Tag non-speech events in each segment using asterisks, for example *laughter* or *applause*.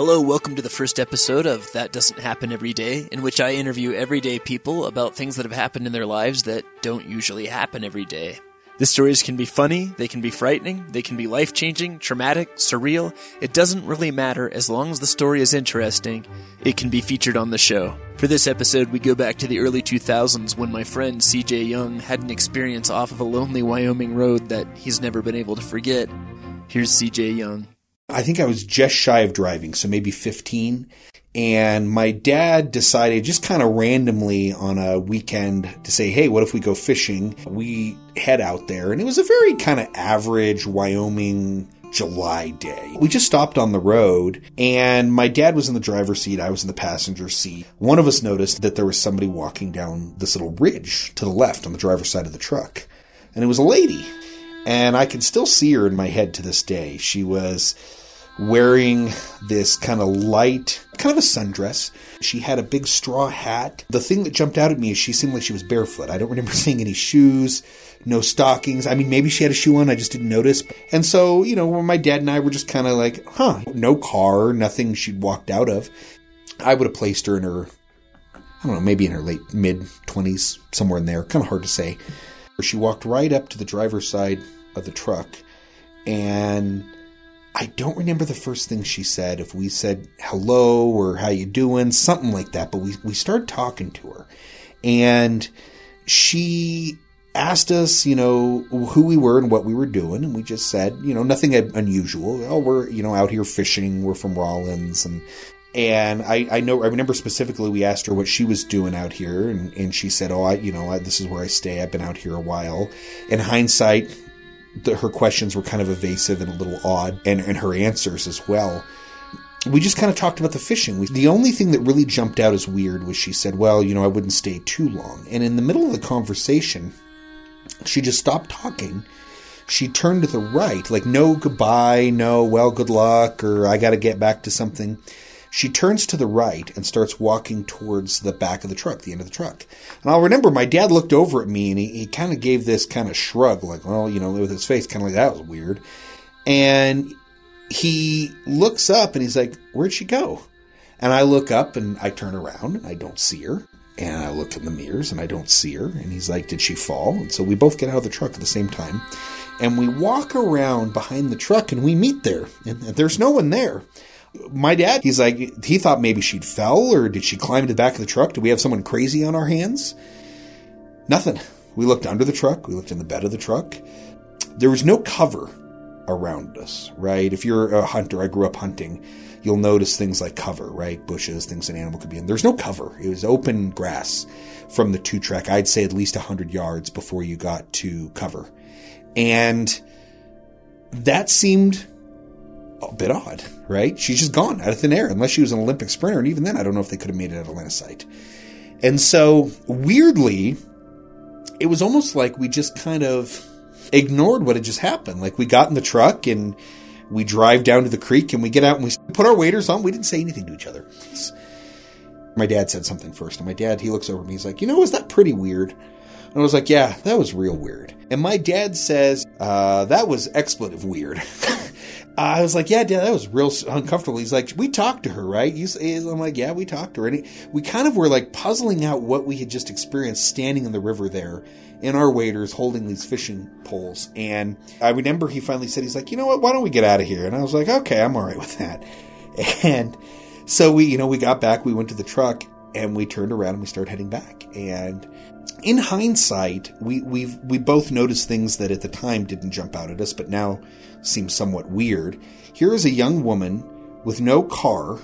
Hello, welcome to the first episode of That Doesn't Happen Every Day, in which I interview everyday people about things that have happened in their lives that don't usually happen every day. The stories can be funny, they can be frightening, they can be life changing, traumatic, surreal. It doesn't really matter as long as the story is interesting, it can be featured on the show. For this episode, we go back to the early 2000s when my friend CJ Young had an experience off of a lonely Wyoming road that he's never been able to forget. Here's CJ Young. I think I was just shy of driving, so maybe 15. And my dad decided just kind of randomly on a weekend to say, Hey, what if we go fishing? We head out there and it was a very kind of average Wyoming July day. We just stopped on the road and my dad was in the driver's seat. I was in the passenger seat. One of us noticed that there was somebody walking down this little ridge to the left on the driver's side of the truck. And it was a lady. And I can still see her in my head to this day. She was wearing this kind of light, kind of a sundress. She had a big straw hat. The thing that jumped out at me is she seemed like she was barefoot. I don't remember *laughs* seeing any shoes, no stockings. I mean, maybe she had a shoe on, I just didn't notice. And so, you know, my dad and I were just kind of like, huh, no car, nothing she'd walked out of. I would have placed her in her, I don't know, maybe in her late mid 20s, somewhere in there. Kind of hard to say. Where she walked right up to the driver's side of the truck and I don't remember the first thing she said. If we said hello or how you doing, something like that. But we we started talking to her, and she asked us, you know, who we were and what we were doing, and we just said, you know, nothing unusual. Oh, we're you know out here fishing. We're from Rawlins and and I, I know I remember specifically we asked her what she was doing out here, and, and she said, "Oh, I you know I, this is where I stay. I've been out here a while." In hindsight, the, her questions were kind of evasive and a little odd, and, and her answers as well. We just kind of talked about the fishing. We, the only thing that really jumped out as weird was she said, Well, you know, I wouldn't stay too long. And in the middle of the conversation, she just stopped talking. She turned to the right, like, no goodbye, no, well, good luck, or I got to get back to something. She turns to the right and starts walking towards the back of the truck, the end of the truck. And I'll remember my dad looked over at me and he, he kind of gave this kind of shrug, like, well, you know, with his face, kind of like that was weird. And he looks up and he's like, where'd she go? And I look up and I turn around and I don't see her. And I look in the mirrors and I don't see her. And he's like, Did she fall? And so we both get out of the truck at the same time. And we walk around behind the truck and we meet there. And there's no one there my dad, he's like, he thought maybe she'd fell or did she climb to the back of the truck? Do we have someone crazy on our hands? Nothing. We looked under the truck. We looked in the bed of the truck. There was no cover around us, right? If you're a hunter, I grew up hunting, you'll notice things like cover, right? Bushes, things an animal could be in. There's no cover. It was open grass from the two track. I'd say at least 100 yards before you got to cover. And that seemed a bit odd, right? She's just gone out of thin air, unless she was an Olympic sprinter. And even then, I don't know if they could have made it at Atlanta site. And so, weirdly, it was almost like we just kind of ignored what had just happened. Like we got in the truck and we drive down to the creek and we get out and we put our waders on. We didn't say anything to each other. My dad said something first, and my dad, he looks over me. He's like, You know, is that pretty weird? And I was like, Yeah, that was real weird. And my dad says, uh, That was expletive weird. *laughs* I was like, yeah, Dad, that was real uncomfortable. He's like, we talked to her, right? He's, I'm like, yeah, we talked to her. And he, we kind of were like puzzling out what we had just experienced standing in the river there in our waders holding these fishing poles. And I remember he finally said, he's like, you know what? Why don't we get out of here? And I was like, okay, I'm all right with that. *laughs* And so we, you know, we got back, we went to the truck and we turned around and we started heading back. And in hindsight, we we've we both noticed things that at the time didn't jump out at us, but now seem somewhat weird. Here is a young woman with no car,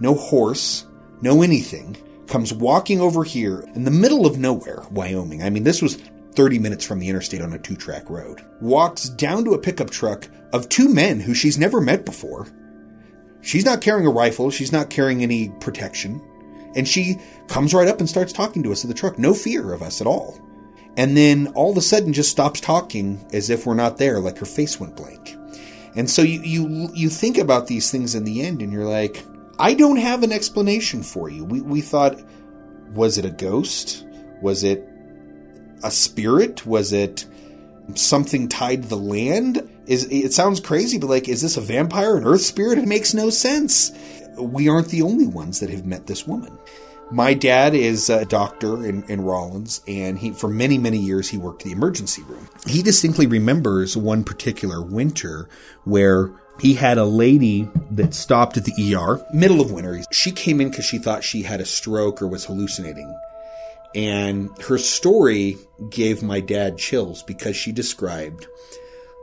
no horse, no anything, comes walking over here in the middle of nowhere, Wyoming. I mean, this was 30 minutes from the interstate on a two track road. Walks down to a pickup truck of two men who she's never met before. She's not carrying a rifle. She's not carrying any protection. And she comes right up and starts talking to us in the truck. No fear of us at all. And then all of a sudden just stops talking as if we're not there, like her face went blank. And so you, you, you think about these things in the end and you're like, I don't have an explanation for you. We, we thought, was it a ghost? Was it a spirit? Was it something tied to the land? Is it sounds crazy, but like, is this a vampire, an earth spirit? It makes no sense. We aren't the only ones that have met this woman. My dad is a doctor in, in Rawlins, and he, for many, many years, he worked the emergency room. He distinctly remembers one particular winter where he had a lady that stopped at the ER, middle of winter. She came in because she thought she had a stroke or was hallucinating. And her story gave my dad chills because she described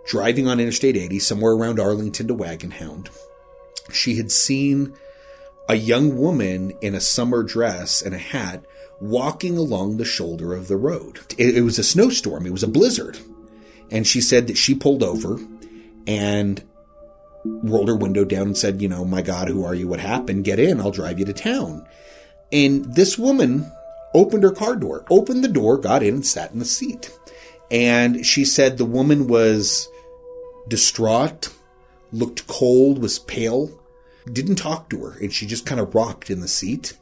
driving on Interstate 80 somewhere around Arlington to Wagon Hound. She had seen a young woman in a summer dress and a hat walking along the shoulder of the road. It, it was a snowstorm, it was a blizzard. And she said that she pulled over and rolled her window down and said, You know, my God, who are you? What happened? Get in, I'll drive you to town. And this woman opened her car door, opened the door, got in, and sat in the seat. And she said the woman was distraught, looked cold, was pale, didn't talk to her, and she just kind of rocked in the seat.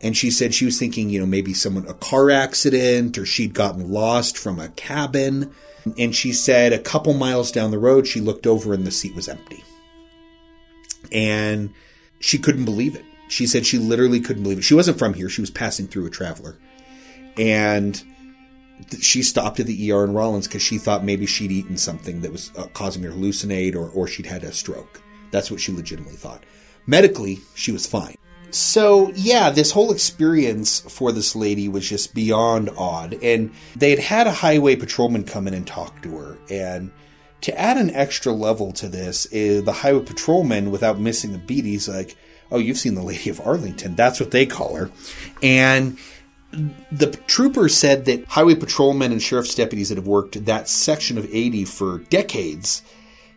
And she said she was thinking, you know, maybe someone, a car accident, or she'd gotten lost from a cabin. And she said a couple miles down the road, she looked over and the seat was empty. And she couldn't believe it. She said she literally couldn't believe it. She wasn't from here. She was passing through a traveler. And she stopped at the ER in Rawlins because she thought maybe she'd eaten something that was uh, causing her to hallucinate or, or she'd had a stroke. That's what she legitimately thought. Medically, she was fine. So, yeah, this whole experience for this lady was just beyond odd. And they had had a highway patrolman come in and talk to her. And to add an extra level to this, is the highway patrolman, without missing a beat, he's like, Oh, you've seen the Lady of Arlington. That's what they call her. And the trooper said that highway patrolmen and sheriff's deputies that have worked that section of 80 for decades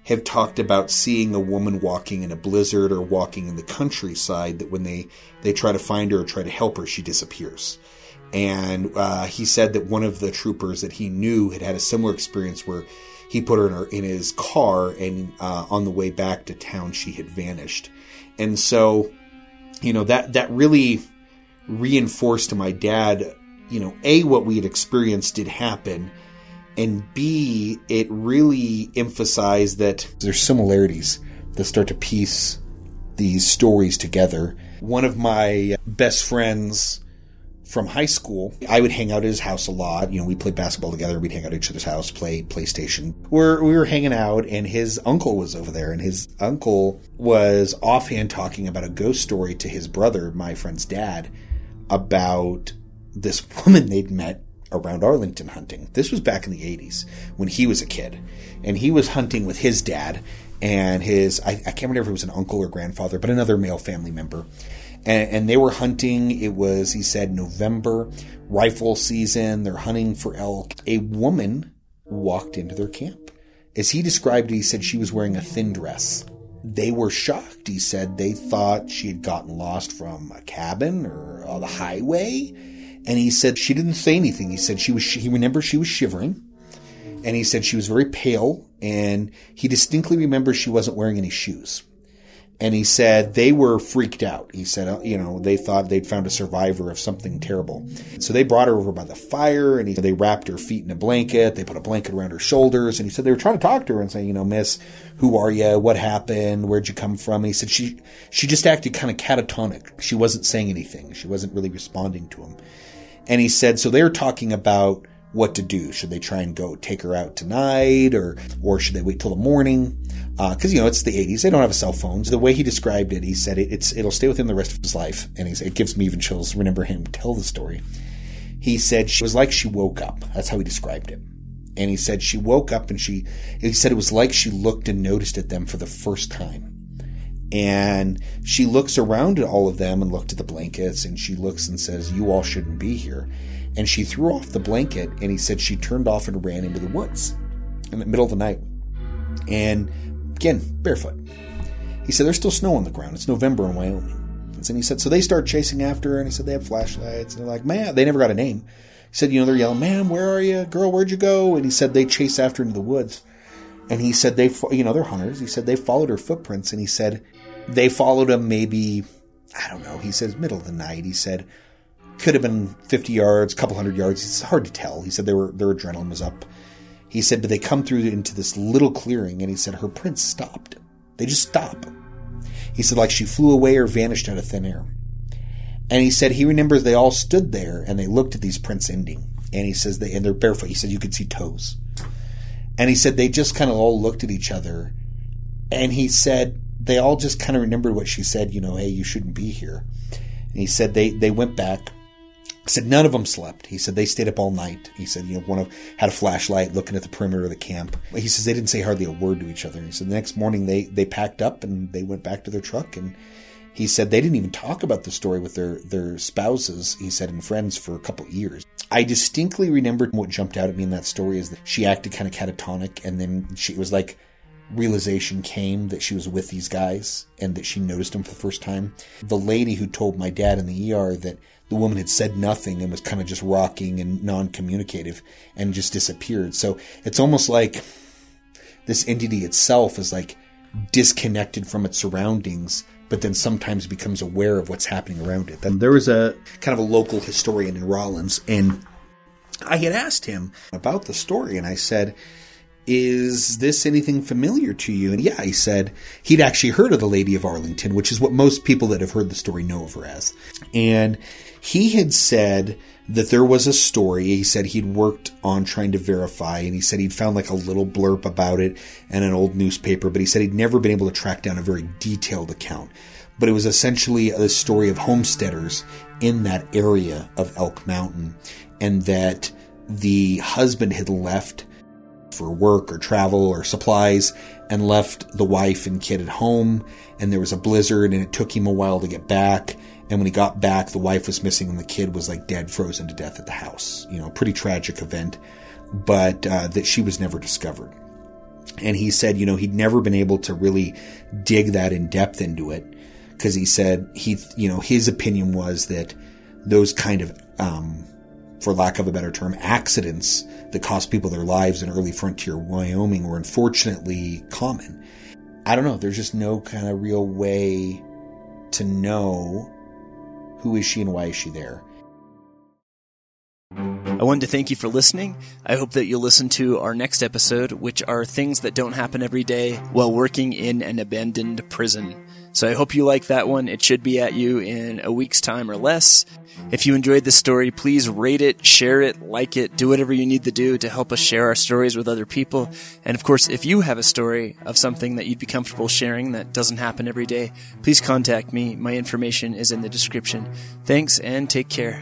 have talked about seeing a woman walking in a blizzard or walking in the countryside that when they, they try to find her or try to help her, she disappears. And uh, he said that one of the troopers that he knew had had a similar experience where he put her in, her, in his car and uh, on the way back to town, she had vanished. And so, you know, that, that really reinforced to my dad, you know, A, what we had experienced did happen, and B, it really emphasized that there's similarities that start to piece these stories together. One of my best friends from high school, I would hang out at his house a lot. You know, we played basketball together. We'd hang out at each other's house, play PlayStation. We're, we were hanging out and his uncle was over there and his uncle was offhand talking about a ghost story to his brother, my friend's dad, about this *laughs* woman they'd met around Arlington hunting. This was back in the 80s when he was a kid. And he was hunting with his dad and his, I, I can't remember if it was an uncle or grandfather, but another male family member. And, and they were hunting. It was, he said, November, rifle season. They're hunting for elk. A woman walked into their camp. As he described it, he said she was wearing a thin dress. They were shocked. He said they thought she had gotten lost from a cabin or uh, the highway and he said she didn't say anything. He said she was, he remembered she was shivering. And he said she was very pale. And he distinctly remembers she wasn't wearing any shoes. And he said they were freaked out. He said, uh, you know, they thought they'd found a survivor of something terrible. So they brought her over by the fire and he, they wrapped her feet in a blanket. They put a blanket around her shoulders. And he said they were trying to talk to her and say, you know, miss, who are you? What happened? Where'd you come from? And he said she, she just acted kind of catatonic. She wasn't saying anything. She wasn't really responding to him. And he said, so they're talking about what to do. Should they try and go take her out tonight or, or should they wait till the morning? Uh, cause you know, it's the eighties. They don't have cell phones. The way he described it, he said it, it's, it'll stay with him the rest of his life. And he said, it gives me even chills. Remember him tell the story. He said she was like she woke up. That's how he described it. And he said she woke up and she, he said it was like she looked and noticed at them for the first time. And she looks around at all of them and looked at the blankets and she looks and says, You all shouldn't be here. And she threw off the blanket and he said she turned off and ran into the woods in the middle of the night. And again, barefoot. He said, There's still snow on the ground. It's November in Wyoming. And he said, So they start chasing after her and he said, They have flashlights. And they're like, Man, they never got a name. He said, You know, they're yelling, Ma'am, where are you? Girl, where'd you go? And he said, They chase after her into the woods. And he said, They, you know, they're hunters. He said, They followed her footprints. And he said, they followed him maybe, I don't know, he says middle of the night. He said, could have been 50 yards, a couple hundred yards. It's hard to tell. He said they were, their adrenaline was up. He said, but they come through into this little clearing and he said her prints stopped. They just stop. He said, like she flew away or vanished out of thin air. And he said he remembers they all stood there and they looked at these prints ending. And he says they and they're barefoot. He said you could see toes. And he said they just kind of all looked at each other. And he said they all just kind of remembered what she said, you know, hey, you shouldn't be here. And he said they, they went back. Said none of them slept. He said they stayed up all night. He said, you know, one of had a flashlight looking at the perimeter of the camp. He says they didn't say hardly a word to each other. He said the next morning they, they packed up and they went back to their truck and he said they didn't even talk about the story with their, their spouses, he said, and friends for a couple years. I distinctly remembered what jumped out at me in that story is that she acted kind of catatonic and then she was like realization came that she was with these guys and that she noticed them for the first time. The lady who told my dad in the ER that the woman had said nothing and was kind of just rocking and non communicative and just disappeared. So it's almost like this entity itself is like disconnected from its surroundings but then sometimes becomes aware of what's happening around it. And there was a kind of a local historian in Rawlins, and I had asked him about the story, and I said, is this anything familiar to you? And yeah, he said he'd actually heard of the Lady of Arlington, which is what most people that have heard the story know of her as. And he had said that there was a story. He said he'd worked on trying to verify, and he said he'd found like a little blurb about it in an old newspaper, but he said he'd never been able to track down a very detailed account. But it was essentially a story of homesteaders in that area of Elk Mountain, and that the husband had left for work or travel or supplies and left the wife and kid at home, and there was a blizzard, and it took him a while to get back and when he got back, the wife was missing and the kid was like dead, frozen to death at the house. You know, pretty tragic event, but uh, that she was never discovered. And he said, you know, he'd never been able to really dig that in depth into it because he said he, you know, his opinion was that those kind of, um, for lack of a better term, accidents that cost people their lives in early frontier Wyoming were unfortunately common. I don't know. There's just no kind of real way to know who is she and why is she there? I wanted to thank you for listening. I hope that you'll listen to our next episode, which are things that don't happen every day while working in an abandoned prison. So I hope you like that one. It should be at you in a week's time or less. If you enjoyed this story, please rate it, share it, like it, do whatever you need to do to help us share our stories with other people. And of course, if you have a story of something that you'd be comfortable sharing that doesn't happen every day, please contact me. My information is in the description. Thanks and take care.